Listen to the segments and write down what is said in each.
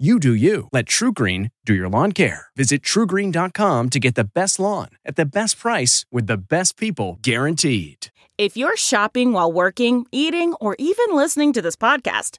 You do you. Let TruGreen do your lawn care. Visit trugreen.com to get the best lawn at the best price with the best people guaranteed. If you're shopping while working, eating, or even listening to this podcast,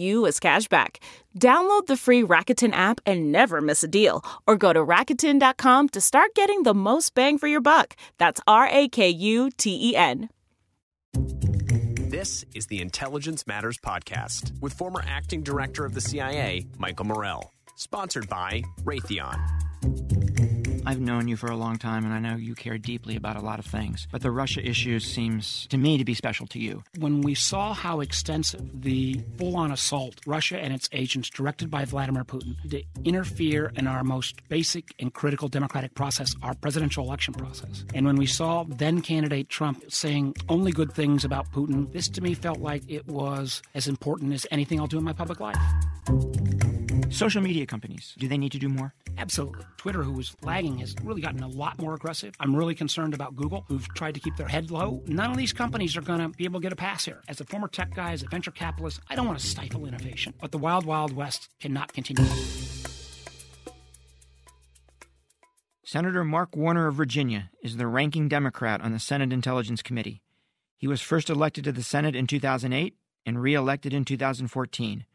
as cash back. Download the free Rakuten app and never miss a deal, or go to Rakuten.com to start getting the most bang for your buck. That's R A K U T E N. This is the Intelligence Matters Podcast with former acting director of the CIA, Michael Morell. Sponsored by Raytheon. I've known you for a long time, and I know you care deeply about a lot of things. But the Russia issue seems to me to be special to you. When we saw how extensive the full on assault, Russia and its agents, directed by Vladimir Putin, to interfere in our most basic and critical democratic process, our presidential election process, and when we saw then candidate Trump saying only good things about Putin, this to me felt like it was as important as anything I'll do in my public life. Social media companies, do they need to do more? Absolutely. Twitter, who was lagging, has really gotten a lot more aggressive. I'm really concerned about Google, who've tried to keep their head low. None of these companies are going to be able to get a pass here. As a former tech guy, as a venture capitalist, I don't want to stifle innovation, but the wild, wild west cannot continue. Senator Mark Warner of Virginia is the ranking Democrat on the Senate Intelligence Committee. He was first elected to the Senate in 2008 and re elected in 2014.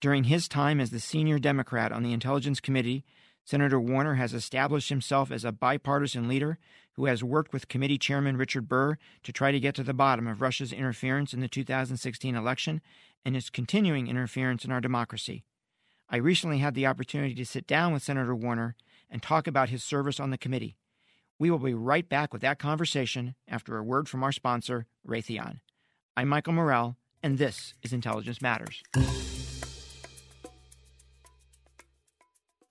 During his time as the senior Democrat on the Intelligence Committee, Senator Warner has established himself as a bipartisan leader who has worked with Committee Chairman Richard Burr to try to get to the bottom of Russia's interference in the 2016 election and its continuing interference in our democracy. I recently had the opportunity to sit down with Senator Warner and talk about his service on the committee. We will be right back with that conversation after a word from our sponsor, Raytheon. I'm Michael Morell, and this is Intelligence Matters.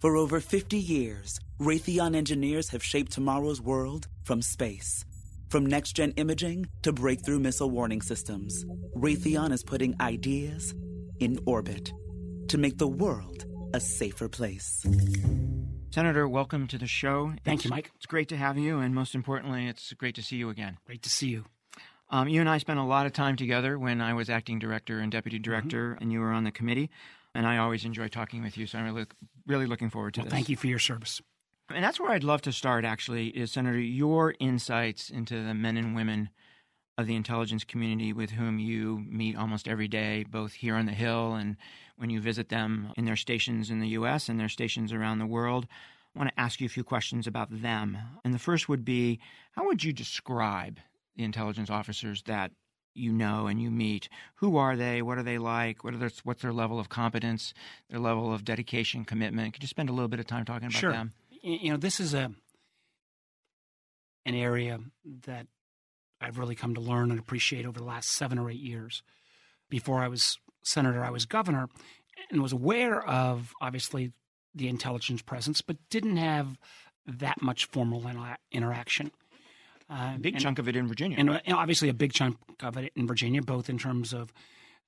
For over 50 years, Raytheon engineers have shaped tomorrow's world from space. From next gen imaging to breakthrough missile warning systems, Raytheon is putting ideas in orbit to make the world a safer place. Senator, welcome to the show. Thank It's- you, Mike. It's great to have you, and most importantly, it's great to see you again. Great to see you. Um, you and I spent a lot of time together when I was acting director and deputy director, and you were on the committee. And I always enjoy talking with you, so I'm really, really looking forward to Well, this. thank you for your service. And that's where I'd love to start, actually, is Senator, your insights into the men and women of the intelligence community with whom you meet almost every day, both here on the Hill and when you visit them in their stations in the U.S. and their stations around the world. I want to ask you a few questions about them. And the first would be how would you describe the intelligence officers that you know and you meet? Who are they? What are they like? What are their, what's their level of competence, their level of dedication, commitment? Could you spend a little bit of time talking about Sure. them? You know, this is a an area that I've really come to learn and appreciate over the last seven or eight years. Before I was senator, I was governor and was aware of obviously the intelligence presence, but didn't have that much formal inter- uh, interaction. Uh, Big and- chunk of it in Virginia. and know, obviously a big chunk of it in Virginia, both in terms of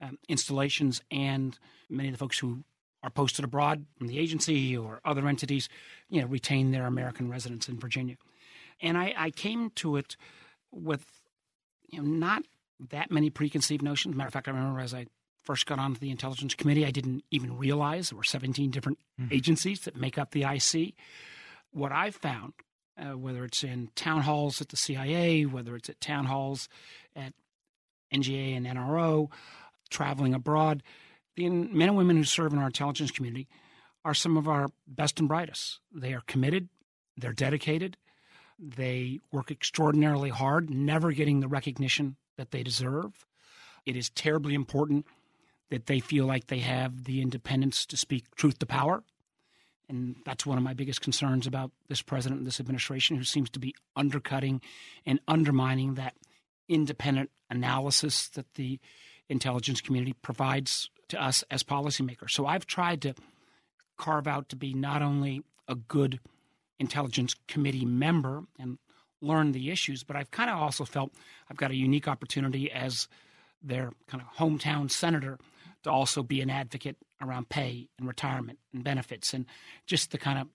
um, installations and many of the folks who are posted abroad from the agency or other entities, you know, retain their American residence in Virginia. And I, I came to it with you know not that many preconceived notions. Matter of fact, I remember as I first got onto the intelligence committee, I didn't even realize there were 17 different agencies that make up the IC. What I've found uh, whether it's in town halls at the CIA, whether it's at town halls at NGA and NRO, traveling abroad. The men and women who serve in our intelligence community are some of our best and brightest. They are committed, they're dedicated, they work extraordinarily hard, never getting the recognition that they deserve. It is terribly important that they feel like they have the independence to speak truth to power. And that's one of my biggest concerns about this president and this administration, who seems to be undercutting and undermining that independent analysis that the intelligence community provides to us as policymakers. So I've tried to carve out to be not only a good intelligence committee member and learn the issues, but I've kind of also felt I've got a unique opportunity as their kind of hometown senator to also be an advocate around pay and retirement and benefits and just the kind of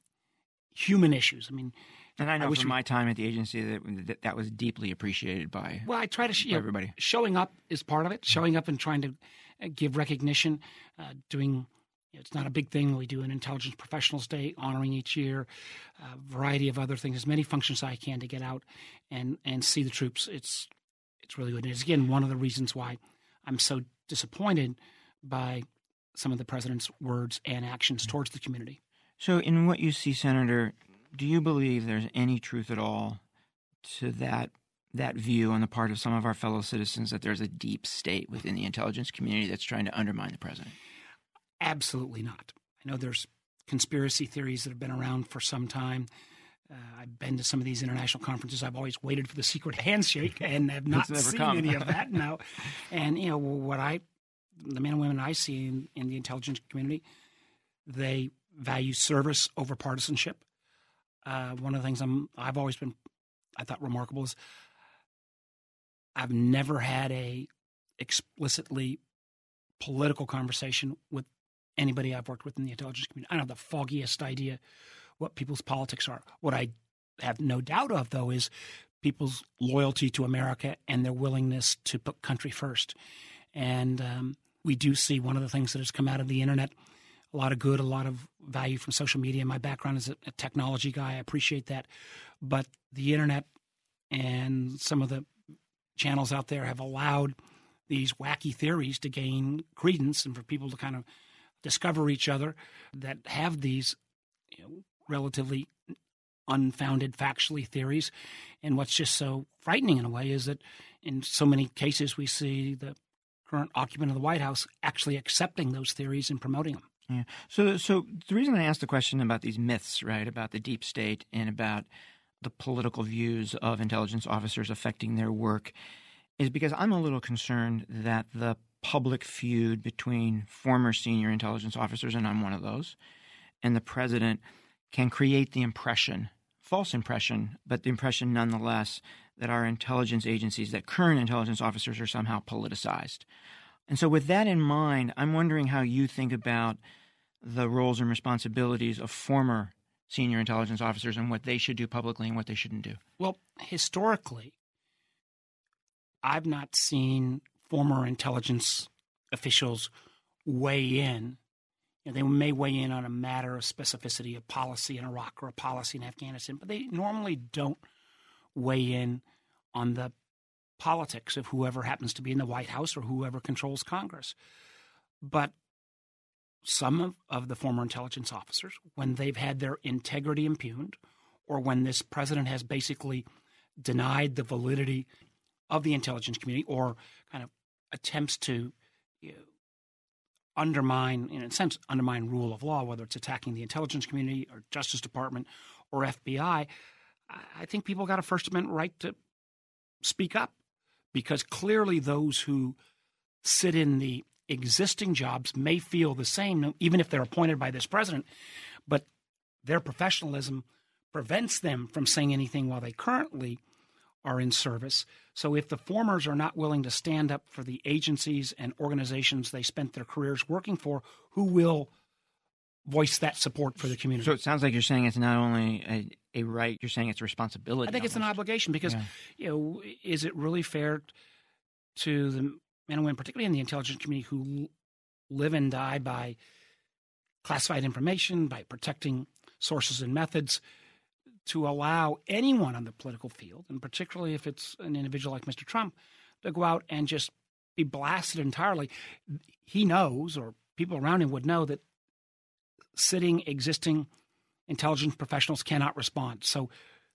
human issues. I mean, and I know I from my time at the agency that, that that was deeply appreciated by well, I try to know, everybody. Showing up is part of it. Showing up and trying to uh, give recognition, uh, doing. You know, it's not a big thing. We do an Intelligence Professionals Day, honoring each year, a variety of other things, as many functions as I can to get out and and see the troops. It's it's really good. And it's again one of the reasons why I'm so disappointed by some of the president's words and actions towards the community. So, in what you see, Senator, do you believe there's any truth at all to that that view on the part of some of our fellow citizens that there's a deep state within the intelligence community that's trying to undermine the president? Absolutely not. I know there's conspiracy theories that have been around for some time. Uh, I've been to some of these international conferences. I've always waited for the secret handshake and have not seen come. any of that now. And you know what I, the men and women I see in, in the intelligence community, they value service over partisanship. Uh, one of the things I'm I've always been I thought remarkable is I've never had a explicitly political conversation with anybody I've worked with in the intelligence community. I don't have the foggiest idea what people's politics are. What I have no doubt of, though, is people's loyalty to America and their willingness to put country first. And um, we do see one of the things that has come out of the internet a lot of good, a lot of value from social media. My background is a, a technology guy. I appreciate that. But the internet and some of the channels out there have allowed these wacky theories to gain credence and for people to kind of discover each other that have these you know, relatively unfounded factually theories. And what's just so frightening in a way is that in so many cases we see the current occupant of the White House actually accepting those theories and promoting them. Yeah. So, so the reason I asked the question about these myths, right, about the deep state and about the political views of intelligence officers affecting their work is because I'm a little concerned that the public feud between former senior intelligence officers, and I'm one of those, and the president can create the impression, false impression, but the impression nonetheless, that our intelligence agencies, that current intelligence officers are somehow politicized. And so, with that in mind, I'm wondering how you think about the roles and responsibilities of former senior intelligence officers and what they should do publicly and what they shouldn't do. Well, historically, I've not seen former intelligence officials weigh in. You know, they may weigh in on a matter of specificity, of policy in Iraq or a policy in Afghanistan, but they normally don't weigh in on the politics of whoever happens to be in the White House or whoever controls Congress. But some of, of the former intelligence officers, when they've had their integrity impugned, or when this president has basically denied the validity of the intelligence community or kind of attempts to you know, undermine, in a sense, undermine rule of law, whether it's attacking the intelligence community or Justice Department or FBI, I think people got a First Amendment right to speak up because clearly those who sit in the existing jobs may feel the same, even if they're appointed by this president, but their professionalism prevents them from saying anything while they currently are in service. So if the formers are not willing to stand up for the agencies and organizations they spent their careers working for, who will voice that support for the community? So it sounds like you're saying it's not only a, a right, you're saying it's a responsibility. I think almost. it's an obligation because, yeah. you know, is it really fair to the men and women, particularly in the intelligence community, who live and die by classified information, by protecting sources and methods, to allow anyone on the political field, and particularly if it's an individual like Mr. Trump, to go out and just be blasted entirely. He knows, or people around him would know, that sitting, existing intelligence professionals cannot respond. So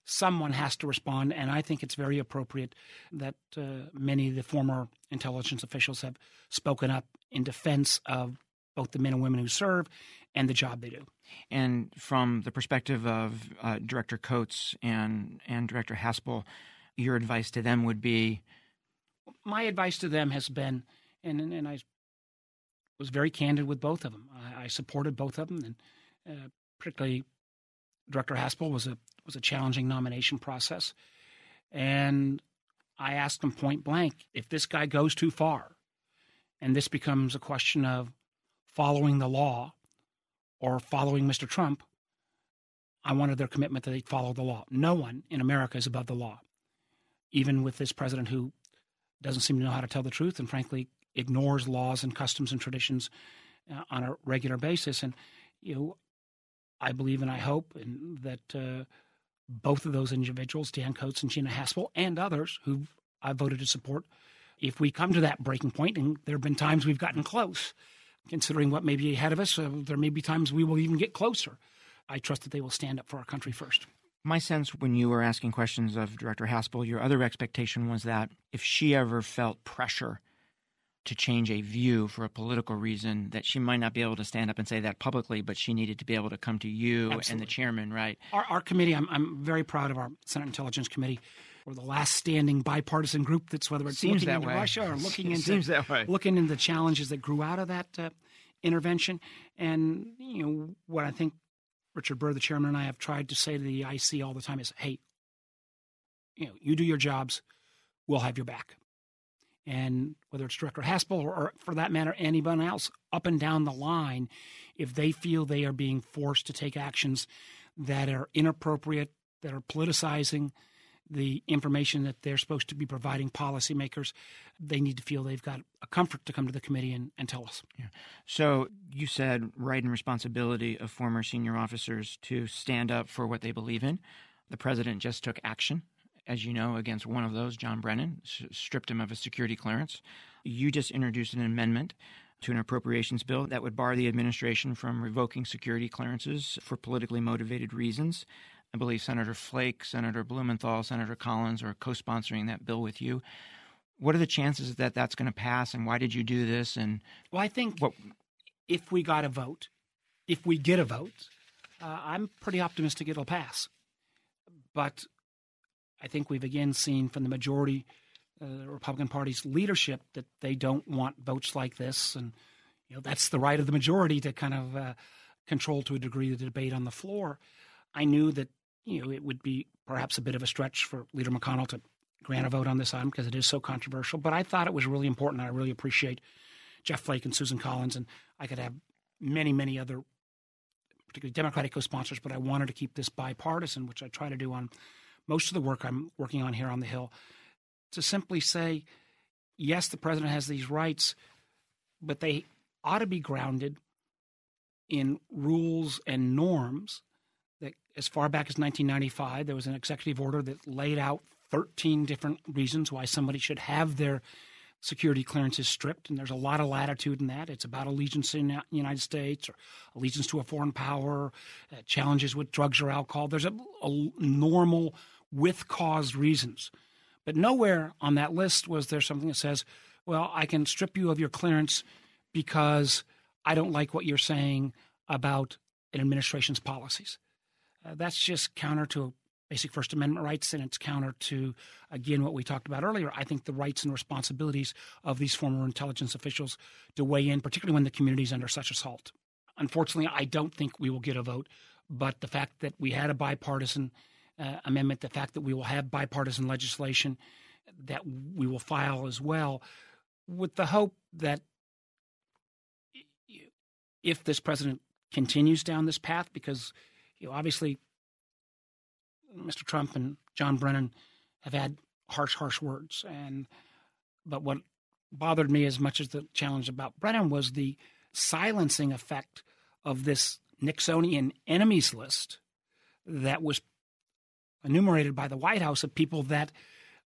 someone has to respond, and I think it's very appropriate that uh, many of the former intelligence officials have spoken up in defense of both the men and women who serve and the job they do. And from the perspective of uh, Director Coats and and Director Haspel, your advice to them would be. My advice to them has been, and and I was very candid with both of them. I, I supported both of them, and uh, particularly Director Haspel was a was a challenging nomination process. And I asked him point blank if this guy goes too far and this becomes a question of following the law or following Mr. Trump, I wanted their commitment that they'd follow the law. No one in America is above the law, even with this president who doesn't seem to know how to tell the truth and, frankly, ignores laws and customs and traditions uh, on a regular basis. And you know, I believe and I hope and that uh, both of those individuals, Dan Coats and Gina Haspel, and others who I voted to support, if we come to that breaking point, and there have been times we've gotten close, considering what may be ahead of us, uh, there may be times we will even get closer. I trust that they will stand up for our country first. My sense when you were asking questions of Director Haspel, your other expectation was that if she ever felt pressure to change a view for a political reason that she might not be able to stand up and say that publicly, but she needed to be able to come to you Absolutely. and the chairman, right? Our, our committee, I'm, I'm, very proud of our Senate Intelligence Committee. We're the last standing bipartisan group that's whether it's Seems looking into way. Russia or looking into Seems that way. looking into the challenges that grew out of that uh, intervention. And you know what I think Richard Burr, the chairman, and I have tried to say to the IC all the time is, hey, you know, you do your jobs, we'll have your back and whether it's Director Haspel or, or, for that matter anyone else up and down the line, if they feel they are being forced to take actions that are inappropriate, that are politicizing the information that they're supposed to be providing policymakers, they need to feel they've got a comfort to come to the committee and, and tell us. Yeah. So you said right and responsibility of former senior officers to stand up for what they believe in. The president just took action as you know, against one of those, John Brennan, stripped him of a security clearance. You just introduced an amendment to an appropriations bill that would bar the administration from revoking security clearances for politically motivated reasons. I believe Senator Flake, Senator Blumenthal, Senator Collins are co sponsoring that bill with you. What are the chances that that's going to pass, and why did you do this? And well, I think what, if we got a vote, if we get a vote, uh, I'm pretty optimistic it'll pass. But I think we've again seen from the majority uh, Republican Party's leadership that they don't want votes like this, and you know that's the right of the majority to kind of uh, control to a degree the debate on the floor. I knew that you know it would be perhaps a bit of a stretch for Leader McConnell to grant a vote on this item because it is so controversial, but I thought it was really important. I really appreciate Jeff Flake and Susan Collins, and I could have many, many other, particularly Democratic co-sponsors, but I wanted to keep this bipartisan, which I try to do on most of the work I'm working on here on the Hill, to simply say, yes, the president has these rights, but they ought to be grounded in rules and norms that as far back as 1995 there was an executive order that laid out 13 different reasons why somebody should have their security clearances stripped and there's a lot of latitude in that. It's about allegiance in the united states or allegiance to a foreign power uh, challenges with drugs or alcohol. There's a, a normal with cause reasons. But nowhere on that list was there something that says, well, I can strip you of your clearance because I don't like what you're saying about an administration's policies. Uh, that's just counter to basic First Amendment rights, and it's counter to, again, what we talked about earlier. I think the rights and responsibilities of these former intelligence officials to weigh in, particularly when the community is under such assault. Unfortunately, I don't think we will get a vote, but the fact that we had a bipartisan uh, amendment, the fact that we will have bipartisan legislation that we will file as well, with the hope that if this president continues down this path, because you know, obviously Mr. Trump and John Brennan have had harsh, harsh words, and but what bothered me as much as the challenge about Brennan was the silencing effect of this Nixonian enemies list that was enumerated by the White House of people that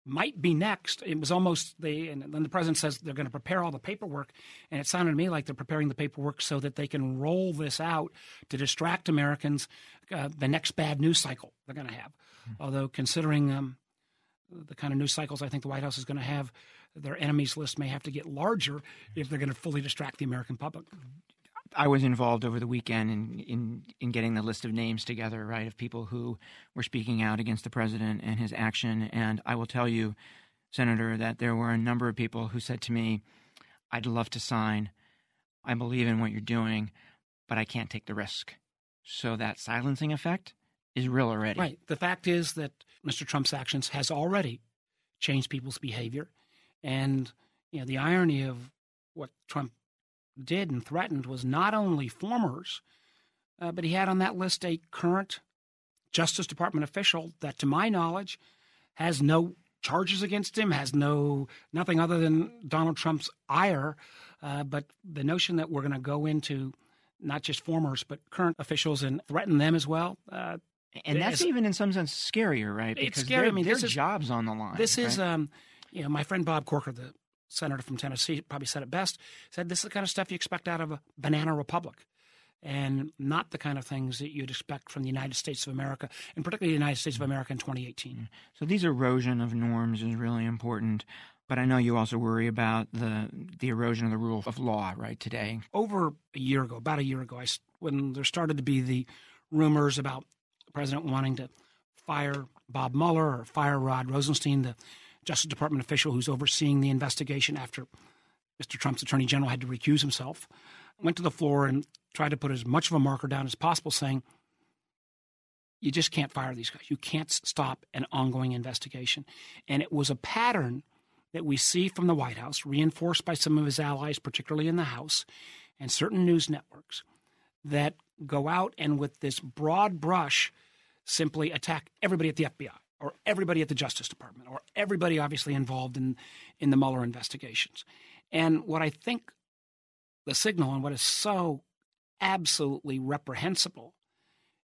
might be next. It was almost the, and then the president says they're going to prepare all the paperwork, and it sounded to me like they're preparing the paperwork so that they can roll this out to distract Americans uh, the next bad news cycle they're going to have. Mm-hmm. Although considering um, the kind of news cycles I think the White House is going to have, their enemies list may have to get larger if they're going to fully distract the American public. I was involved over the weekend in, in, in getting the list of names together, right, of people who were speaking out against the president and his action. And I will tell you, Senator, that there were a number of people who said to me, I'd love to sign. I believe in what you're doing, but I can't take the risk. So that silencing effect is real already. Right. The fact is that Mr. Trump's actions has already changed people's behavior. And you know, the irony of what Trump did and threatened was not only formers, uh, but he had on that list a current Justice Department official that, to my knowledge, has no charges against him, has no nothing other than Donald Trump's ire. Uh, but the notion that we're going to go into not just formers but current officials and threaten them as well. Uh, and that's even in some sense scarier, right? Because it's scary. I mean, their is, jobs on the line. This right? is, um, you know, my friend Bob Corker, the senator from Tennessee, probably said it best. Said this is the kind of stuff you expect out of a banana republic, and not the kind of things that you'd expect from the United States of America, and particularly the United States of America in 2018. So these erosion of norms is really important. But I know you also worry about the the erosion of the rule of law, right? Today, over a year ago, about a year ago, I, when there started to be the rumors about the president wanting to fire Bob Mueller or fire Rod Rosenstein, the Justice Department official who's overseeing the investigation after Mr. Trump's attorney general had to recuse himself, went to the floor and tried to put as much of a marker down as possible, saying, you just can't fire these guys. You can't stop an ongoing investigation. And it was a pattern that we see from the White House, reinforced by some of his allies, particularly in the House, and certain news networks, that go out and with this broad brush simply attack everybody at the FBI or everybody at the Justice Department or everybody obviously involved in, in the Mueller investigations. And what I think the signal and what is so absolutely reprehensible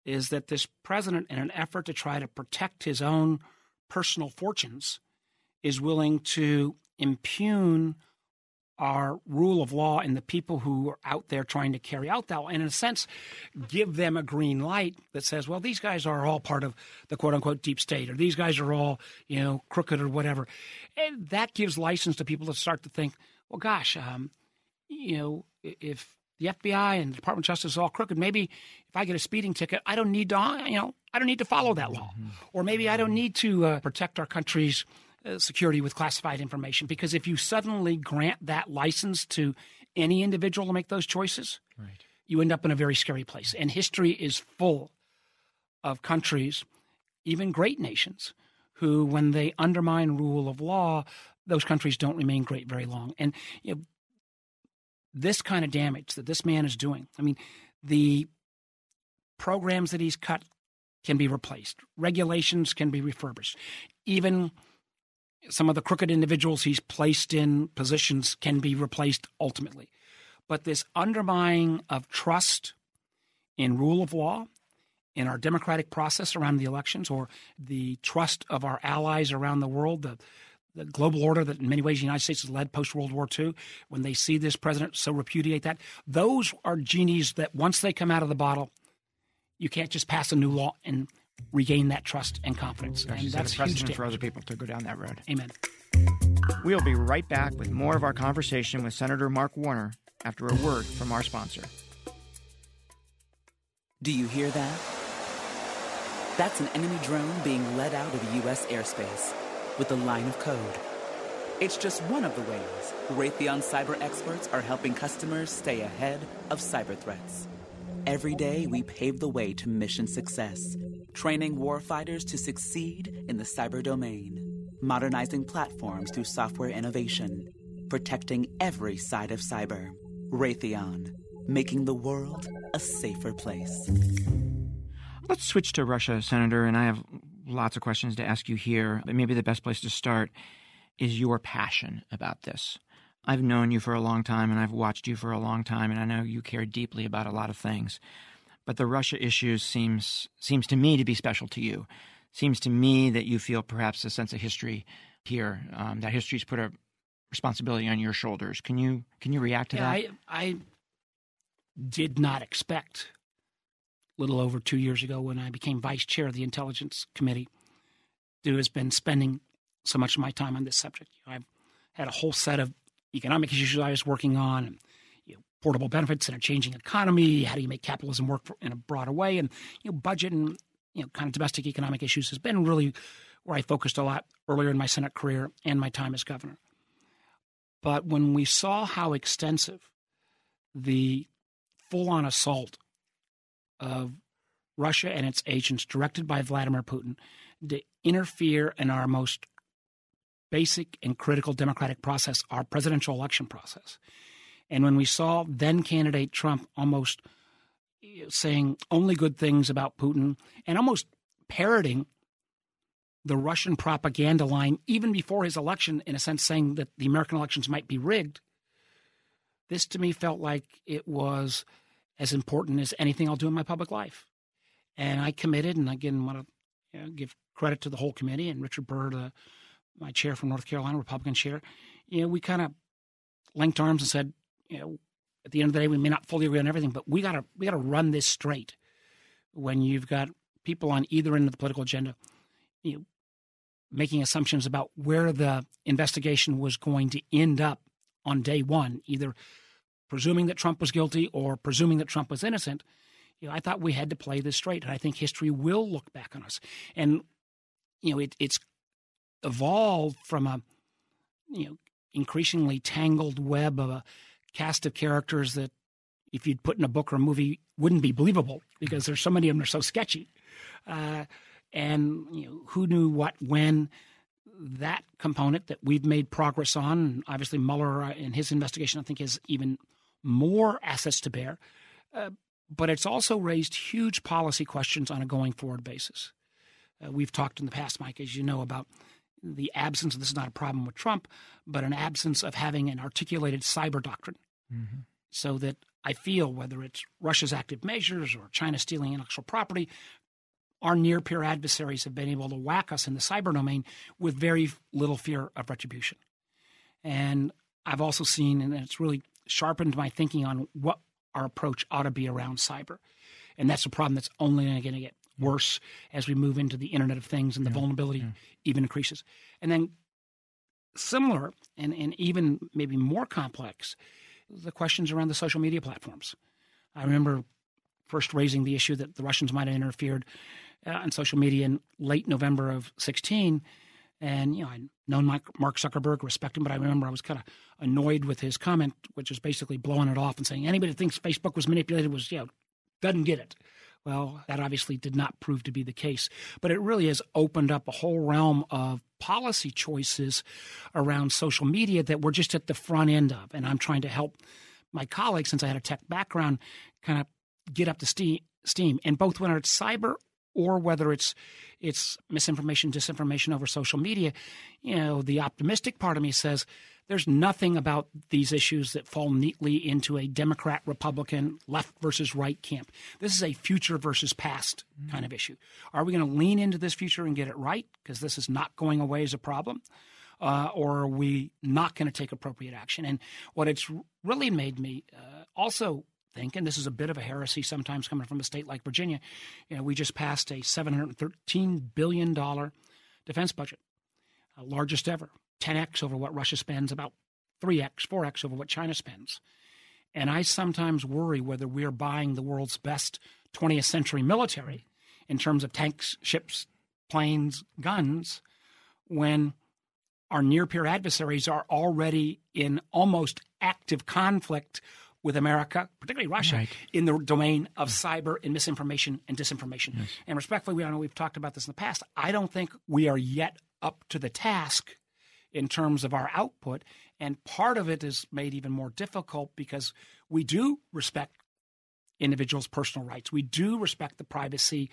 is that this president, in an effort to try to protect his own personal fortunes, is willing to impugn our rule of law and the people who are out there trying to carry out that, and in a sense, give them a green light that says, well, these guys are all part of the quote unquote deep state, or these guys are all, you know, crooked or whatever. And that gives license to people to start to think, well, gosh, um, you know, if the FBI and the Department of Justice is all crooked, maybe if I get a speeding ticket, I don't need to, you know, I don't need to follow that law. Mm-hmm. Or maybe I don't need to uh, protect our country's Uh, security with classified information because if you suddenly grant that license to any individual to make those choices, right. you end up in a very scary place. And history is full of countries, even great nations, who, when they undermine rule of law, those countries don't remain great very long. And you know, this kind of damage that this man is doing, I mean, the programs that he's cut can be replaced, regulations can be refurbished, even some of the crooked individuals he's placed in positions can be replaced ultimately. But this undermining of trust in rule of law, in our democratic process around the elections, or the trust of our allies around the world, the, the global order that in many ways the United States has led post World War II, when they see this president so repudiate that, those are genies that once they come out of the bottle, you can't just pass a new law and regain that trust and confidence. Gosh, and that's a huge for other people to go down that road. Amen. We'll be right back with more of our conversation with Senator Mark Warner after a word from our sponsor. Do you hear that? That's an enemy drone being led out of U.S. airspace with a line of code. It's just one of the ways Raytheon cyber experts are helping customers stay ahead of cyber threats. Every day, we pave the way to mission success training warfighters to succeed in the cyber domain, modernizing platforms through software innovation, protecting every side of cyber. Raytheon, making the world a safer place. Let's switch to Russia, Senator, and I have lots of questions to ask you here, but maybe the best place to start is your passion about this. I've known you for a long time and I've watched you for a long time, and I know you care deeply about a lot of things but the Russia issue seems seems to me to be special to you. seems to me that you feel perhaps a sense of history here. Um, that history's put a responsibility on your shoulders. Can you can you react to yeah, that? I, I did not expect a little over two years ago when I became vice chair of the Intelligence Committee to has been spending so much of my time on this subject. I've had a whole set of economic issues I was working on, and you know, portable benefits in a changing economy. How do you make capitalism work for, in a broader way? And you know, budget and you know, kind of domestic economic issues has been really where I focused a lot earlier in my Senate career and my time as governor. But when we saw how extensive the full on assault of Russia and its agents, directed by Vladimir Putin, to interfere in our most basic and critical democratic process, our presidential election process. And when we saw then candidate Trump almost eh, saying only good things about Putin and almost parroting the Russian propaganda line even before his election, in a sense, saying that the American elections might be rigged. This to me felt like it was as important as anything I'll do in my public life. And I committed, and again, want to you know, give credit to the whole committee and Richard Burr, the, my chair from North Carolina, Republican chair. You know, we kind of linked arms and said, you know, at the end of the day, we may not fully agree on everything, but we gotta we gotta run this straight. When you've got people on either end of the political agenda, you know, making assumptions about where the investigation was going to end up on day one, either presuming that Trump was guilty or presuming that Trump was innocent. You know, I thought we had to play this straight, and I think history will look back on us. And you know, it, it's evolved from a you know increasingly tangled web of a cast of characters that if you'd put in a book or a movie wouldn't be believable because there's so many of them are so sketchy. Uh, and you know, who knew what when that component that we've made progress on, obviously Mueller uh, in his investigation, I think, has even more assets to bear. Uh, but it's also raised huge policy questions on a going forward basis. Uh, we've talked in the past, Mike, as you know, about the absence, this is not a problem with Trump, but an absence of having an articulated cyber doctrine. Mm-hmm. So that I feel whether it's Russia's active measures or China stealing intellectual property, our near peer adversaries have been able to whack us in the cyber domain with very little fear of retribution. And I've also seen, and it's really sharpened my thinking on what our approach ought to be around cyber. And that's a problem that's only going to get worse as we move into the Internet of Things and the yeah, vulnerability yeah. even increases. And then, similar and, and even maybe more complex, the questions around the social media platforms. I remember first raising the issue that the Russians might have interfered uh, on social media in late November of 16. And, you know, I'd known Mark Zuckerberg, respect him, but I remember I was kind of annoyed with his comment, which is basically blowing it off and saying anybody that thinks Facebook was manipulated was, you know, doesn't get it. Well, that obviously did not prove to be the case, but it really has opened up a whole realm of policy choices around social media that we're just at the front end of. And I'm trying to help my colleagues, since I had a tech background, kind of get up to steam. And both when it's cyber or whether it's it's misinformation, disinformation over social media, you know, the optimistic part of me says there's nothing about these issues that fall neatly into a Democrat, Republican, left versus right camp. This is a future versus past mm-hmm. kind of issue. Are we going to lean into this future and get it right? Because this is not going away as a problem. Uh, or are we not going to take appropriate action? And what it's really made me uh, also think, and this is a bit of a heresy sometimes coming from a state like Virginia, you know, we just passed a $713 billion defense budget, uh, largest ever. 10x over what Russia spends, about 3x, 4x over what China spends. And I sometimes worry whether we're buying the world's best 20th century military in terms of tanks, ships, planes, guns, when our near peer adversaries are already in almost active conflict with America, particularly Russia, right. in the domain of cyber and misinformation and disinformation. Yes. And respectfully, we I know we've talked about this in the past. I don't think we are yet up to the task in terms of our output. And part of it is made even more difficult because we do respect individuals' personal rights. We do respect the privacy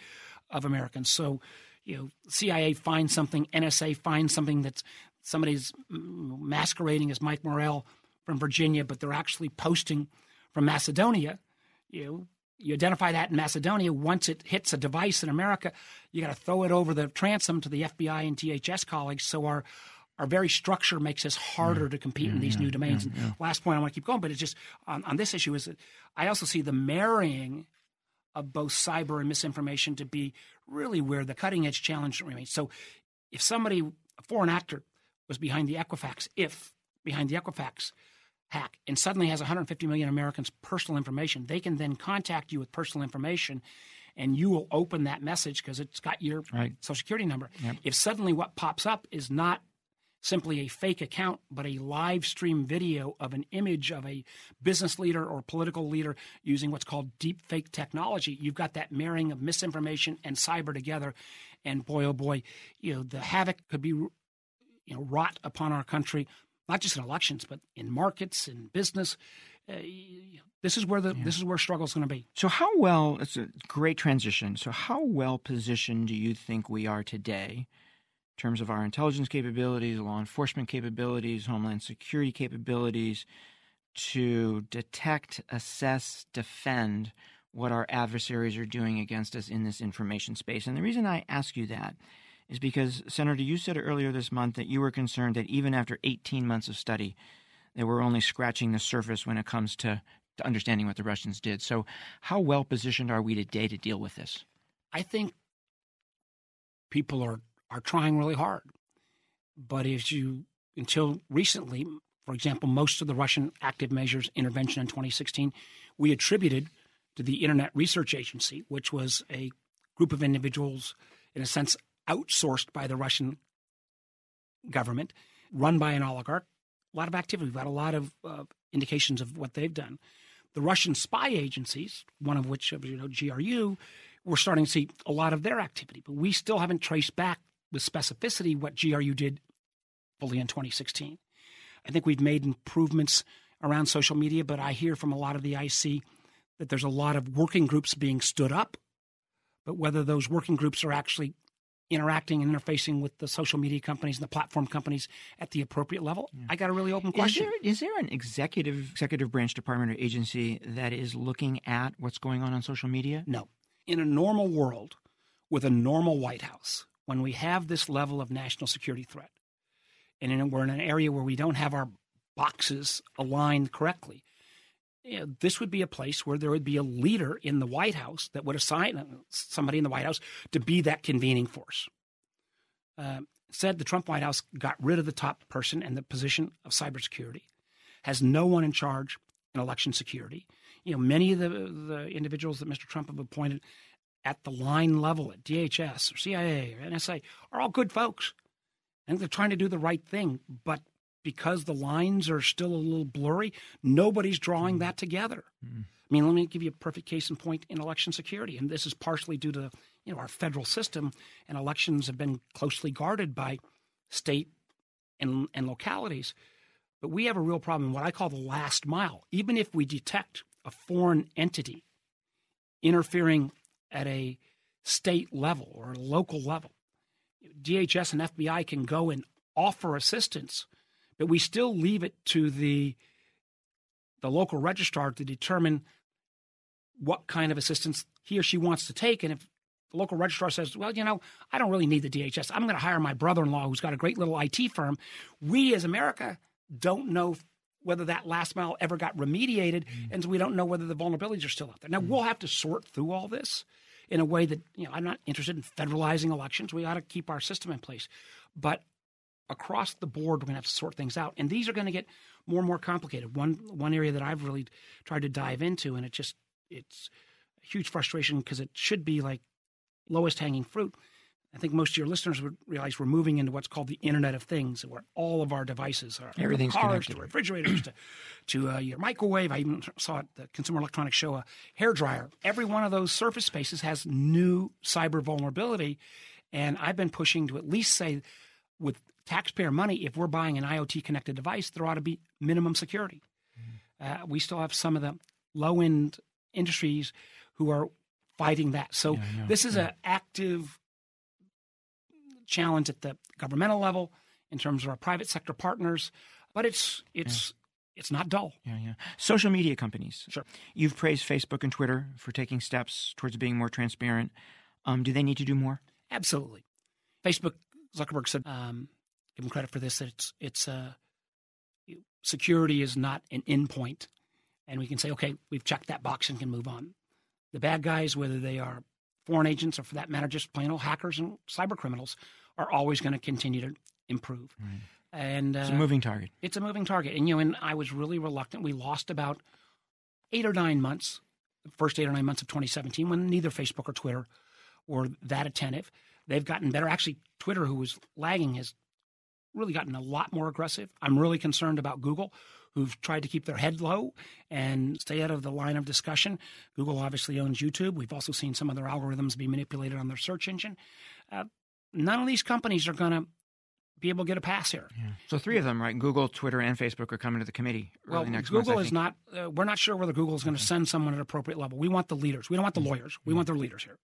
of Americans. So, you know, CIA finds something, NSA finds something that's somebody's masquerading as Mike Morell from Virginia, but they're actually posting from Macedonia. You know, you identify that in Macedonia. Once it hits a device in America, you got to throw it over the transom to the FBI and DHS colleagues. So our our very structure makes us harder to compete in mm-hmm. these new domains. and last point, I want to keep going, but it's just on, on this issue is that I also see the marrying of both cyber and misinformation to be really where the cutting edge challenge remains. So if somebody, a foreign actor, was behind the Equifax, if behind the Equifax hack, and suddenly has 150 million Americans' personal information, they can then contact you with personal information. And you will open that message because it's got your Right. social security number. If suddenly what pops up is not simply a fake account, but a live stream video of an image of a business leader or political leader using what's called deep fake technology, you've got that marrying of misinformation and cyber together. And boy, oh boy, you know, the havoc could be, you know, wrought upon our country, not just in elections, but in markets, in business. Uh, this is where the this is where struggle is going to be. So, how well, it's a great transition. So, how well positioned do you think we are today in terms of our intelligence capabilities, law enforcement capabilities, homeland security capabilities to detect, assess, defend what our adversaries are doing against us in this information space? And the reason I ask you that is because, Senator, you said earlier this month that you were concerned that even after 18 months of study, that we're only scratching the surface when it comes to, to understanding what the Russians did. So, how well positioned are we today to deal with this? I think people are are trying really hard, but as you until recently, for example, most of the Russian active measures intervention in 2016, we attributed to the Internet Research Agency, which was a group of individuals, in a sense, outsourced by the Russian government, run by an oligarch. A lot of activity. We've got a lot of uh, indications of what they've done. The Russian spy agencies, one of which, you know, GRU, we're starting to see a lot of their activity, but we still haven't traced back with specificity what GRU did fully in 2016. I think we've made improvements around social media, but I hear from a lot of the IC that there's a lot of working groups being stood up, but whether those working groups are actually interacting and interfacing with the social media companies and the platform companies at the appropriate level, hmm. I got a really open Is question. there, is there an executive executive branch department or agency that is looking at what's going on on social media? No. In a normal world, with a normal White House, when we have this level of national security threat, and in, we're in an area where we don't have our boxes aligned correctly, you know, this would be a place where there would be a leader in the White House that would assign somebody in the White House to be that convening force. Uh, said the Trump White House got rid of the top person in the position of cybersecurity, has no one in charge in election security. You know, many of the, the individuals that Mr. Trump have appointed at the line level at DHS or CIA or NSA are all good folks. And they're trying to do the right thing. But because the lines are still a little blurry, nobody's drawing that together. Mm-hmm. I mean, let me give you a perfect case in point in election security. And this is partially due to you know our federal system and elections have been closely guarded by state and, and localities. But we have a real problem in what I call the last mile. Even if we detect a foreign entity interfering at a state level or a local level, DHS and FBI can go and offer assistance, but we still leave it to the the local registrar to determine what kind of assistance he or she wants to take. And if the local registrar says, well, you know, I don't really need the DHS, I'm going to hire my brother in law who's got a great little IT firm, we as America don't know whether that last mile ever got remediated, mm. and so we don't know whether the vulnerabilities are still out there. Now, mm. we'll have to sort through all this in a way that, you know, I'm not interested in federalizing elections. We ought to keep our system in place. But across the board, we're going to have to sort things out, and these are going to get more and more complicated. One one area that I've really tried to dive into, and it just it's a huge frustration because it should be like lowest hanging fruit. I think most of your listeners would realize we're moving into what's called the Internet of Things, where all of our devices are Everything's cars connected. to refrigerators to to uh, your microwave. I even saw at the Consumer Electronics Show a hair dryer. Every one of those surface spaces has new cyber vulnerability, and I've been pushing to at least say, with taxpayer money, if we're buying an IoT connected device, there ought to be minimum security. Uh, we still have some of the low end industries who are fighting that. So this is an active challenge at the governmental level in terms of our private sector partners, but it's it's it's not dull. Yeah, yeah. Social media companies. Sure. You've praised Facebook and Twitter for taking steps towards being more transparent. Um, do they need to do more? Absolutely. Facebook, Zuckerberg said, um, give him credit for this, that it's, it's uh, security is not an endpoint. And we can say, okay, we've checked that box and can move on. The bad guys, whether they are foreign agents or for that matter, just plain old hackers and cyber criminals, are always going to continue to improve. Right. And uh, It's a moving target. it's a moving target. And you know, and I was really reluctant. We lost about eight or nine months, the first eight or nine months of 2017, when neither Facebook or Twitter were that attentive. They've gotten better. Actually, Twitter, who was lagging, has really gotten a lot more aggressive. I'm really concerned about Google, who've tried to keep their head low and stay out of the line of discussion. Google obviously owns YouTube. We've also seen some of their algorithms be manipulated on their search engine. Uh, none of these companies are going to be able to get a pass here. Yeah. So three of them, right? Google, Twitter, and Facebook are coming to the committee early Well, next Google month. Is not. Uh, we're not sure whether Google is going to send someone at an appropriate level. We want the leaders. We don't want the lawyers. We want their leaders here,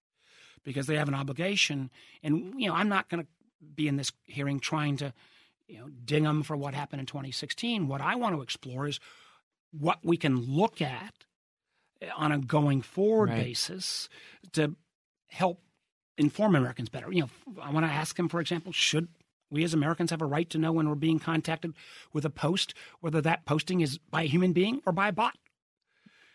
because they have an obligation. And you know, I'm not going to be in this hearing trying to, you know, ding them for what happened in 2016. What I want to explore is what we can look at eh, on a going forward Right. basis to help inform Americans better. You know, I want to ask him, for example, should we as Americans have a right to know when we're being contacted with a post, whether that posting is by a human being or by a bot?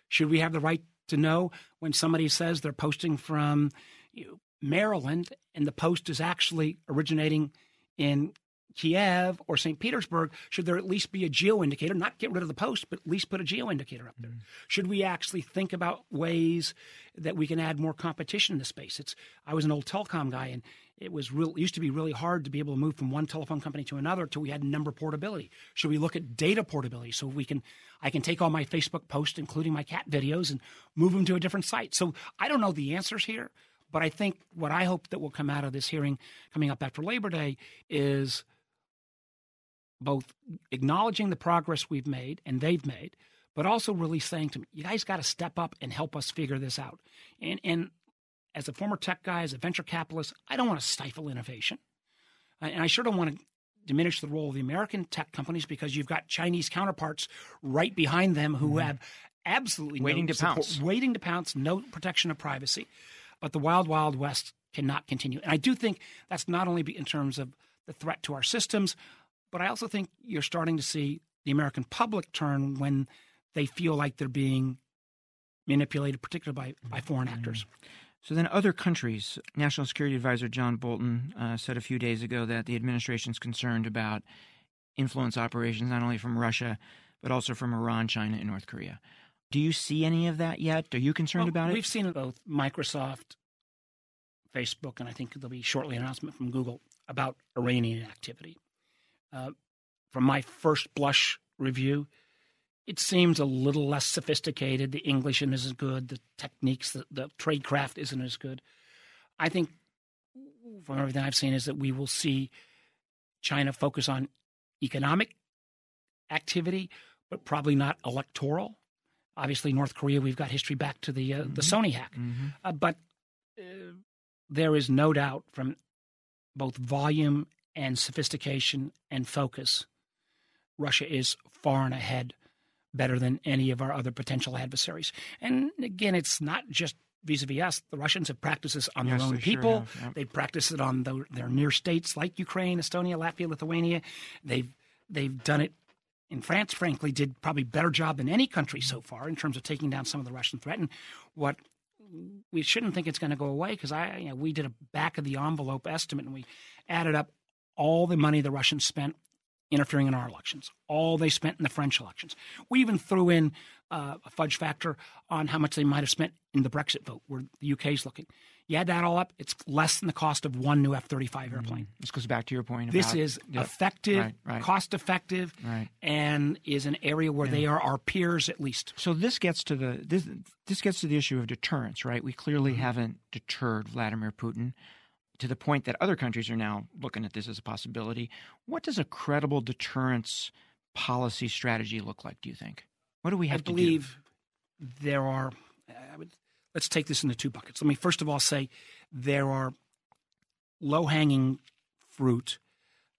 Should we have the right to know when somebody says they're posting from you know, Maryland and the post is actually originating in Kiev or St. Petersburg? Should there at least be a geo indicator? Not get rid of the post, but at least put a geo indicator up there. Mm-hmm. Should we actually think about ways that we can add more competition in the space? It's I was an old telecom guy and it was real it used to be really hard to be able to move from one telephone company to another until we had number portability. Should we look at data portability so we can I can take all my Facebook posts, including my cat videos, and move them to a different site? So I don't know the answers here, but I think what I hope that will come out of this hearing coming up after Labor Day is both acknowledging the progress we've made and they've made, but also really saying to me, you guys got to step up and help us figure this out. And and as a former tech guy, as a venture capitalist, I don't want to stifle innovation. And I sure don't want to diminish the role of the American tech companies because you've got Chinese counterparts right behind them who mm-hmm. have absolutely no Waiting to support- pounce. waiting to pounce, no protection of privacy. But the wild, wild west cannot continue. And I do think that's not only in terms of the threat to our systems, but I also think you're starting to see the American public turn when they feel like they're being manipulated, particularly by, by foreign actors. So then, other countries. National Security Advisor John Bolton uh, said a few days ago that the administration is concerned about influence operations not only from Russia but also from Iran, China, and North Korea. Do you see any of that yet? Are you concerned Well, about it? We've seen both Microsoft, Facebook, and I think there'll be shortly an announcement from Google about Iranian activity. Uh, from my first blush review, it seems a little less sophisticated. The English isn't as good. The techniques, the, the tradecraft isn't as good. I think from everything I've seen is that we will see China focus on economic activity, but probably not electoral. Obviously, North Korea, we've got history back to the uh, the Sony hack, Mhm. uh, but uh, there is no doubt from both volume and sophistication and focus, Russia is far and ahead, better than any of our other potential adversaries. And again, it's not just vis-a-vis us. The Russians have practiced this on Yes, their own they sure people. have, yep. They've practiced it on the, their near states like Ukraine, Estonia, Latvia, Lithuania. They've they've done it in France. Frankly, did probably better job than any country so far in terms of taking down some of the Russian threat. And what we shouldn't think it's going to go away because I you know, we did a back of the envelope estimate and we added up all the money the Russians spent interfering in our elections, all they spent in the French elections. We even threw in uh, a fudge factor on how much they might have spent in the Brexit vote, where the UK is looking. You add that all up, it's less than the cost of one new F 35 airplane. This goes back to your point. This about- is Yep. effective, Right, right. cost effective, Right. and is an area where they are our peers at least. So this gets to the this this gets to the issue of deterrence, right? We clearly Mm-hmm. haven't deterred Vladimir Putin to the point that other countries are now looking at this as a possibility. What does a credible deterrence policy strategy look like? Do you think? What do we have to do? I to believe there are. I would, let's take this into two buckets. Let me first of all say there are low hanging fruit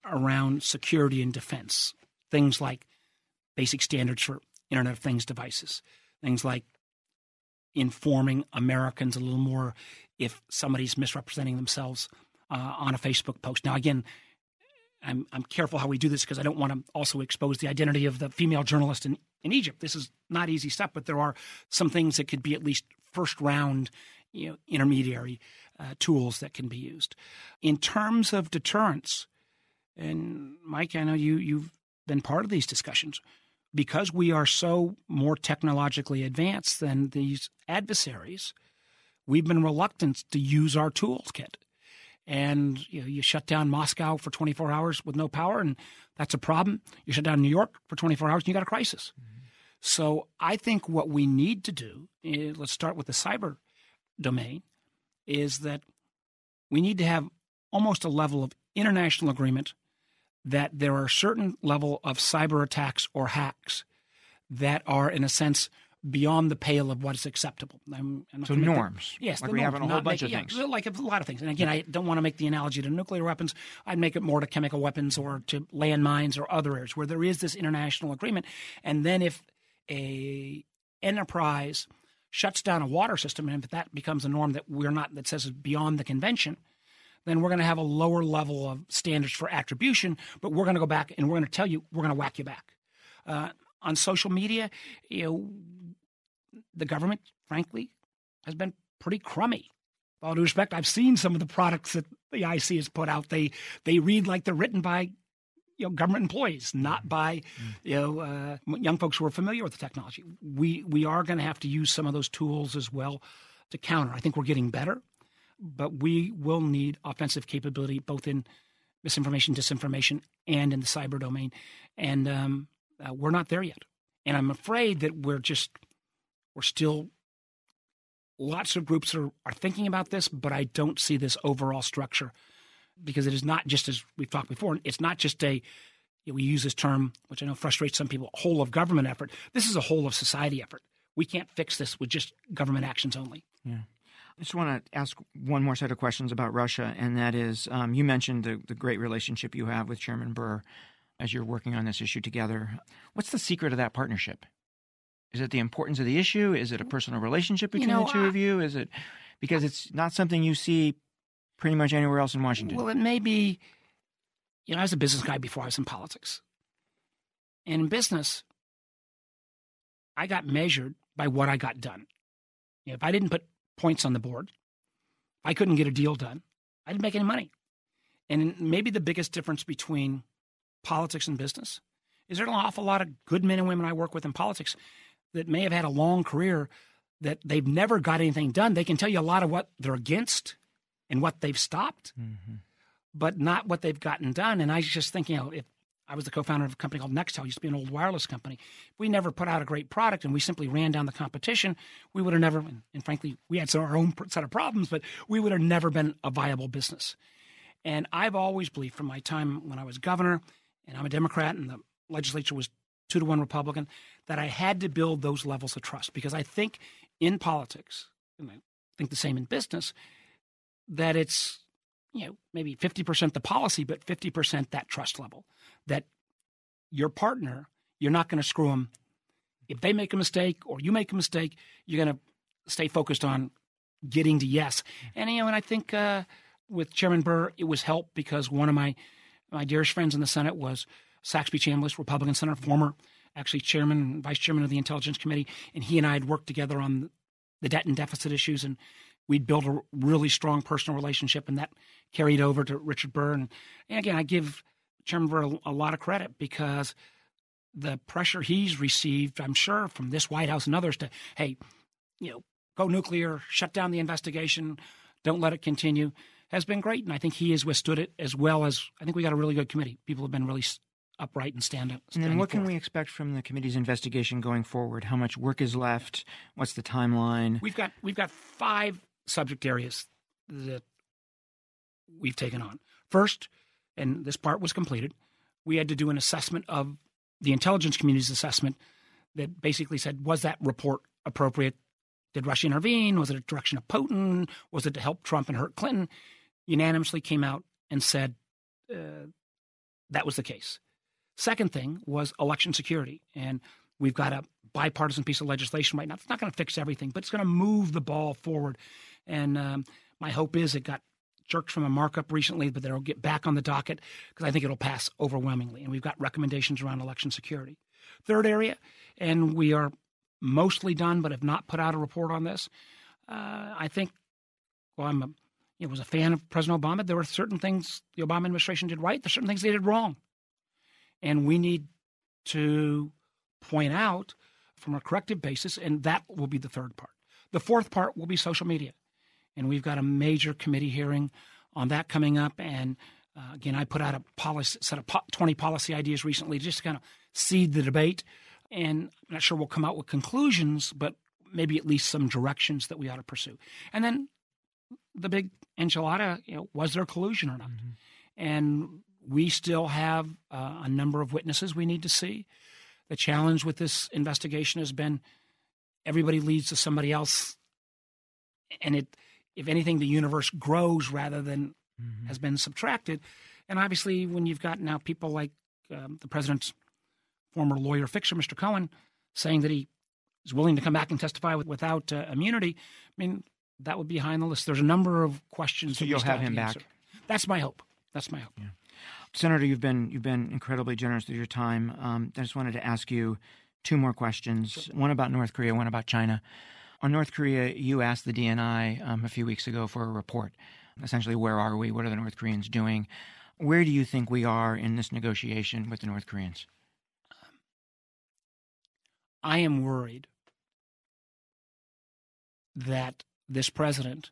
around security and defense. Things like basic standards for Internet of Things devices. Things like informing Americans a little more if somebody's misrepresenting themselves uh, on a Facebook post. Now, again, I'm, I'm careful how we do this because I don't want to also expose the identity of the female journalist in, in Egypt. This is not easy stuff, but there are some things that could be at least first round, you know, intermediary uh, tools that can be used. In terms of deterrence, and Mike, I know you you've been part of these discussions because we are so more technologically advanced than these adversaries. We've been reluctant to use our toolkit and you, know, you shut down Moscow for 24 hours with no power, and that's a problem. You shut down New York for 24 hours, and you got a crisis. Mm-hmm. So I think what we need to do, is, let's start with the cyber domain, is that we need to have almost a level of international agreement that there are certain level of cyber attacks or hacks that are, in a sense, beyond the pale of what is acceptable. I'm, I'm so norms. The, yes, like we norms, have a whole bunch make, of things. Like a lot of things. And again, I don't want to make the analogy to nuclear weapons. I'd make it more to chemical weapons or to landmines or other areas where there is this international agreement. And then if a enterprise shuts down a water system, and if that becomes a norm that we're not that says is beyond the convention, then we're going to have a lower level of standards for attribution. But we're going to go back and we're going to tell you we're going to whack you back. Uh, on social media, you know, the government, frankly, has been pretty crummy. With all due respect, I've seen some of the products that the IC has put out. They they read like they're written by you know government employees, not mm-hmm. by mm-hmm. you know uh, young folks who are familiar with the technology. We we are going to have to use some of those tools as well to counter. I think we're getting better, but we will need offensive capability both in misinformation, disinformation, and in the cyber domain. And um, uh, we're not there yet. And I'm afraid that we're just we're still lots of groups are, are thinking about this, but I don't see this overall structure because it is not just as we've talked before. It's not just a you know, we use this term, which I know frustrates some people, whole of government effort. This is a whole of society effort. We can't fix this with just government actions only. Yeah. I just want to ask one more set of questions about Russia, and that is um, you mentioned the, the great relationship you have with Chairman Burr as you're working on this issue together. What's the secret of that partnership? Is it the importance of the issue? Is it a personal relationship between you know, the two I, of you? Is it because it's not something you see pretty much anywhere else in Washington? Well, it may be. You know, I was a business guy before I was in politics. And in business, I got measured by what I got done. You know, if I didn't put points on the board, I couldn't get a deal done. I didn't make any money. And maybe the biggest difference between politics and business is there are an awful lot of good men and women I work with in politics that may have had a long career that they've never got anything done. They can tell you a lot of what they're against and what they've stopped, mm-hmm. but not what they've gotten done. And I was just thinking, you know, if I was the co-founder of a company called Nextel, used to be an old wireless company. If we never put out a great product and we simply ran down the competition, we would have never. And frankly, we had some our own set of problems, but we would have never been a viable business. And I've always believed, from my time when I was governor, and I'm a Democrat, and the legislature was two to one Republican, that I had to build those levels of trust. Because I think in politics, and I think the same in business, that it's you know maybe 50% the policy but 50% that trust level. That your partner you're not going to screw them if they make a mistake or you make a mistake you're going to stay focused on getting to yes. And you know and i think uh, with chairman burr it was helped because one of my my dearest friends in the senate was saxby chambliss republican senator former actually chairman and vice chairman of the Intelligence Committee, and he and I had worked together on the debt and deficit issues, and we'd built a really strong personal relationship, and that carried over to Richard Burr. And, and again, I give Chairman Burr a, a lot of credit because the pressure he's received, I'm sure, from this White House and others to, hey, you know, go nuclear, shut down the investigation, don't let it continue, has been great. And I think he has withstood it as well as I think we got a really good committee. People have been really upright and stand up. And then what can we expect from the committee's investigation going forward? How much work is left? What's the timeline? We've got we've got five subject areas that we've taken on. First, and this part was completed, we had to do an assessment of the intelligence community's assessment that basically said was that report appropriate? Did Russia intervene? Was it a direction of Putin? Was it to help Trump and hurt Clinton? Unanimously came out and said uh, that was the case. Second thing was election security. And we've got a bipartisan piece of legislation right now. It's not going to fix everything, but it's going to move the ball forward. And um, my hope is it got jerked from a markup recently, but it'll get back on the docket because I think it'll pass overwhelmingly. And we've got recommendations around election security. Third area, and we are mostly done, but have not put out a report on this. Uh, I think, well, I'm a, you know, was a fan of President Obama. There were certain things the Obama administration did right. There's certain things they did wrong, and we need to point out from a corrective basis, and that will be the third part. The fourth part will be social media, and we've got a major committee hearing on that coming up. And uh, again, I put out a policy set of po- 20 policy ideas recently, just to kind of seed the debate. And I'm not sure we'll come out with conclusions, but maybe at least some directions that we ought to pursue. And then the big enchilada, you know, was there collusion or not? Mm-hmm. And we still have uh, a number of witnesses we need to see. The challenge with this investigation has been everybody leads to somebody else, and it, if anything, the universe grows rather than mm-hmm. has been subtracted. And obviously, when you've got now people like um, the president's former lawyer fixer, Mr. Cohen, saying that he is willing to come back and testify with, without uh, immunity, I mean, that would be high on the list. There's a number of questions. So you'll have him back. That's my hope. That's my hope. Yeah. Senator, you've been you've been incredibly generous with your time. Um, I just wanted to ask you two more questions. Sure. One about North Korea, one about China. On North Korea, you asked the DNI um, a few weeks ago for a report. Essentially, where are we? What are the North Koreans doing? Where do you think we are in this negotiation with the North Koreans? I am worried that this president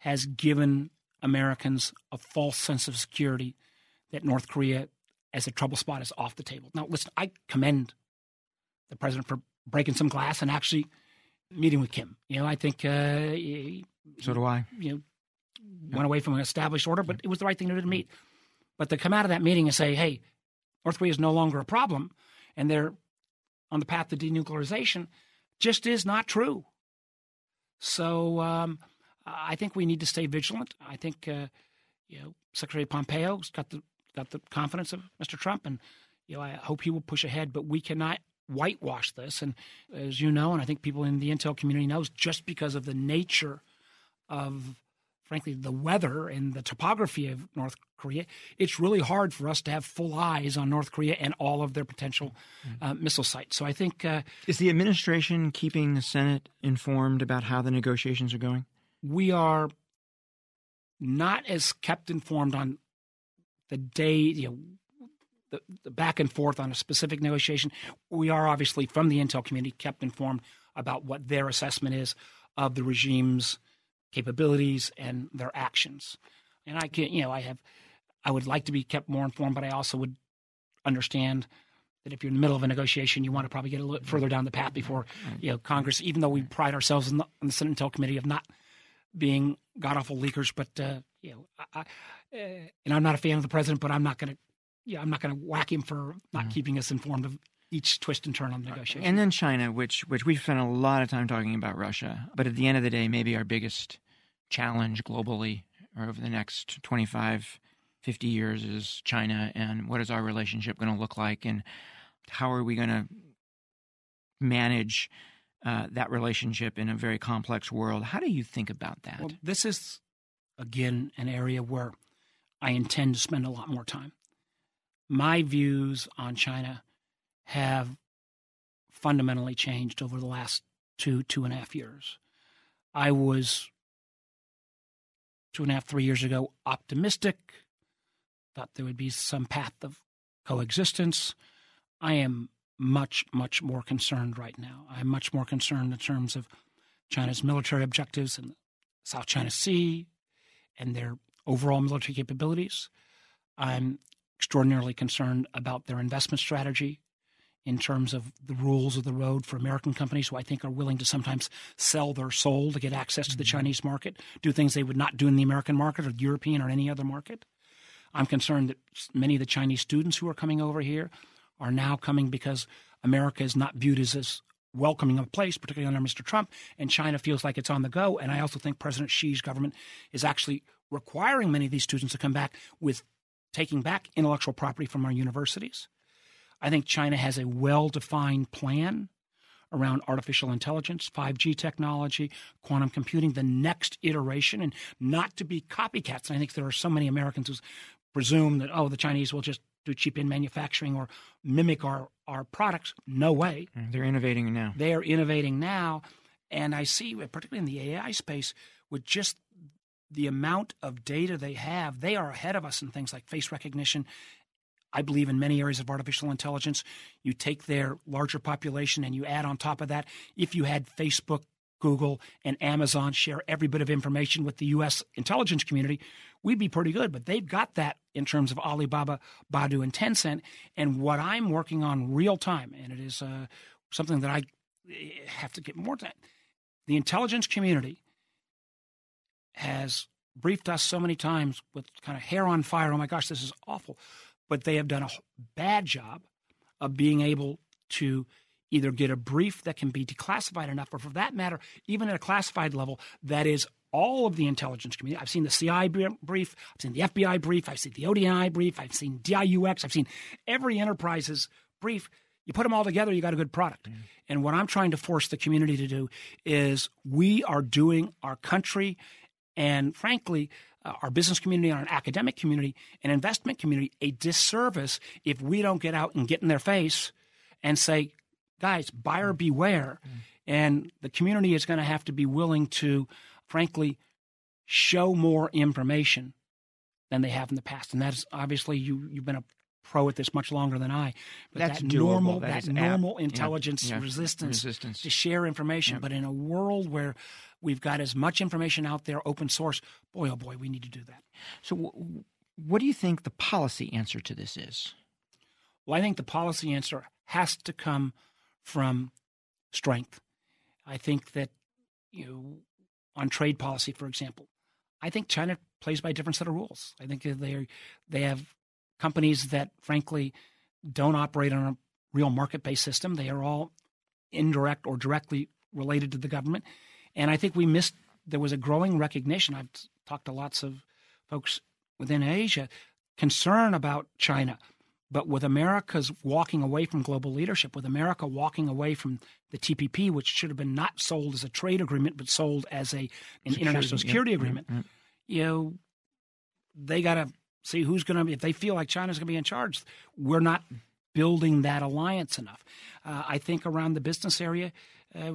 has given Americans a false sense of security that North Korea as a trouble spot is off the table. Now, listen, I commend the president for breaking some glass and actually meeting with Kim. You know, I think. Uh, so do I. You know, yeah. went away from an established order, but it was the right thing to do to meet. But to come out of that meeting and say, "Hey, North Korea is no longer a problem, and they're on the path to denuclearization," just is not true. So um, I think we need to stay vigilant. I think uh, you know Secretary Pompeo's got the got the confidence of Mr. Trump, and you know I hope he will push ahead. But we cannot whitewash this. And as you know, and I think people in the intel community knows, just because of the nature of frankly the weather and the topography of North Korea, it's really hard for us to have full eyes on North Korea and all of their potential mm-hmm. uh, missile sites. So I think uh, is the administration keeping the Senate informed about how the negotiations are going? We are not as kept informed on the day, you know, the, the, back and forth on a specific negotiation. We are obviously from the intel community kept informed about what their assessment is of the regime's capabilities and their actions. And I can, you know, I have, I would like to be kept more informed, but I also would understand that if you're in the middle of a negotiation, you want to probably get a little further down the path before, you know, Congress. Even though we pride ourselves in the, the Senate Intel Committee of not being god awful leakers, but uh, you know, I, I, and I'm not a fan of the president, but I'm not going to, yeah, I'm not going to whack him for not mm-hmm. keeping us informed of each twist and turn on the negotiation. And then China, which which we've spent a lot of time talking about Russia, but at the end of the day, maybe our biggest challenge globally or over the next 25, 50 years is China, and what is our relationship going to look like, and how are we going to manage uh, that relationship in a very complex world. How do you think about that? Well, this is, again, an area where I intend to spend a lot more time. My views on China have fundamentally changed over the last two, two and a half years. I was two and a half, three years ago optimistic, thought there would be some path of coexistence. I am much, much more concerned right now. I'm much more concerned in terms of China's military objectives in the South China Sea and their overall military capabilities. I'm extraordinarily concerned about their investment strategy in terms of the rules of the road for American companies who I think are willing to sometimes sell their soul to get access to the mm-hmm. Chinese market, do things they would not do in the American market or the European or any other market. I'm concerned that many of the Chinese students who are coming over here are now coming because America is not viewed as as welcoming of a place, particularly under Mr. Trump, and China feels like it's on the go. And I also think President Xi's government is actually requiring many of these students to come back with taking back intellectual property from our universities. I think China has a well defined plan around artificial intelligence, 5G technology, quantum computing, the next iteration, and not to be copycats. And I think there are so many Americans who presume that, oh, the Chinese will just do cheap in manufacturing or mimic our, our products. No way. Mm, they're innovating now. They are innovating now. And I see, particularly in the AI space, with just the amount of data they have, they are ahead of us in things like face recognition. I believe in many areas of artificial intelligence. You take their larger population and you add on top of that, if you had Facebook, Google, and Amazon share every bit of information with the U.S. intelligence community, we'd be pretty good. But they've got that in terms of Alibaba, Baidu, and Tencent. And what I'm working on real time, and it is uh, something that I eh, have to get more time. The intelligence community has briefed us so many times with kind of hair on fire. Oh my gosh, this is awful. But they have done a bad job of being able to either get a brief that can be declassified enough, or for that matter, even at a classified level, that is all of the intelligence community. I've seen the CI brief, I've seen the FBI brief, I've seen the ODNI brief, I've seen DIUX, I've seen every enterprise's brief. You put them all together, you got a good product. Mm. And what I'm trying to force the community to do is we are doing our country and frankly, uh, our business community, our academic community, and investment community a disservice if we don't get out and get in their face and say, guys, buyer beware. Mm-hmm. And the community is going to have to be willing to, frankly, show more information than they have in the past. And that's obviously you, you've been a pro at this much longer than I. But That's that doable. normal, that, that normal intelligence yeah. Yeah. Resistance, resistance to share information. But in a world where we've got as much information out there, open source, boy, oh boy, we need to do that. So, w- what do you think the policy answer to this is? Well, I think the policy answer has to come from strength. I think that you know, on trade policy, for example, I think China plays by a different set of rules. I think they they have companies that, frankly, don't operate on a real market based system. They are all indirect or directly related to the government. And I think we missed, there was a growing recognition. I've talked to lots of folks within Asia, concern about China. But with America's walking away from global leadership, with America walking away from the TPP, which should have been not sold as a trade agreement, but sold as a an security, international security yep, agreement, yep, yep. you know, they got to see who's going to, be if they feel like China's going to be in charge, we're not building that alliance enough. Uh, I think around the business area, uh,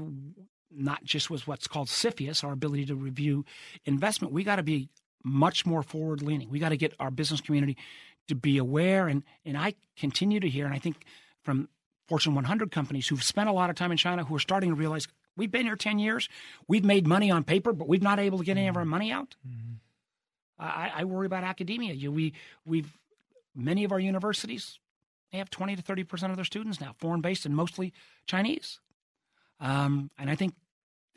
not just with what's called CFIUS, our ability to review investment, we got to be much more forward leaning. We got to get our business community to be aware. And, and I continue to hear, and I think from Fortune 100 companies who've spent a lot of time in China who are starting to realize we've been here 10 years, we've made money on paper, but we've not able to get any of our money out. Mm-hmm. I, I worry about academia. You, we, we've many of our universities they have 20 to 30 percent of their students now foreign based and mostly Chinese. Um, and I think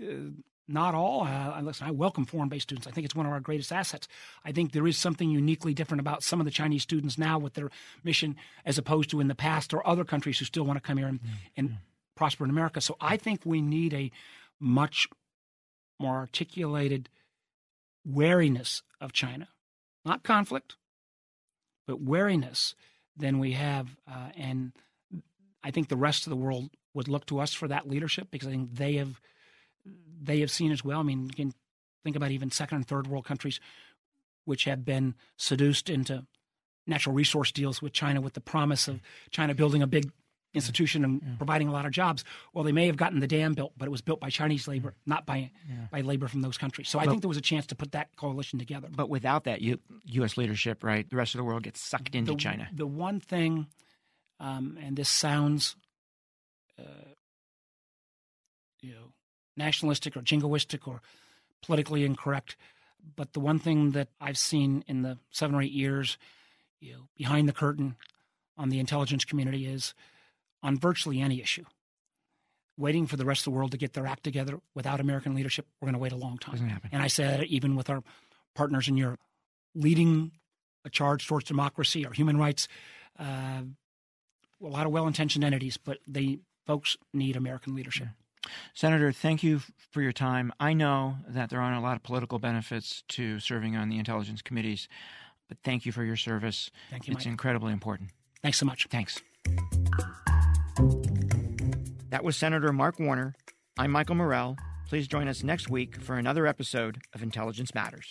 uh, not all. Uh, listen, I welcome foreign based students. I think it's one of our greatest assets. I think there is something uniquely different about some of the Chinese students now with their mission as opposed to in the past or other countries who still want to come here and, and prosper in America. So I think we need a much more articulated wariness of China, not conflict, but wariness than we have. Uh, and I think the rest of the world would look to us for that leadership because I think they have they have seen as well. I mean, you can think about even second and third world countries which have been seduced into natural resource deals with China with the promise of China building a big institution and yeah. providing a lot of jobs. Well, they may have gotten the dam built, but it was built by Chinese labor, not by yeah. by labor from those countries. So but, I think there was a chance to put that coalition together. But without that U- U.S. leadership, right, the rest of the world gets sucked into the, China. The one thing, um, and this sounds, uh, you know, nationalistic or jingoistic or politically incorrect, but the one thing that I've seen in the seven or eight years, you know, behind the curtain on the intelligence community is on virtually any issue. Waiting for the rest of the world to get their act together without American leadership, we're going to wait a long time. Doesn't happen. And I said, even with our partners in Europe, leading a charge towards democracy or human rights, uh, a lot of well-intentioned entities, but they folks need American leadership. Yeah. Senator, thank you for your time. I know that there aren't a lot of political benefits to serving on the intelligence committees, but thank you for your service. Thank you. It's Mike. incredibly important. Thanks so much. Thanks. That was Senator Mark Warner. I'm Michael Morell. Please join us next week for another episode of Intelligence Matters.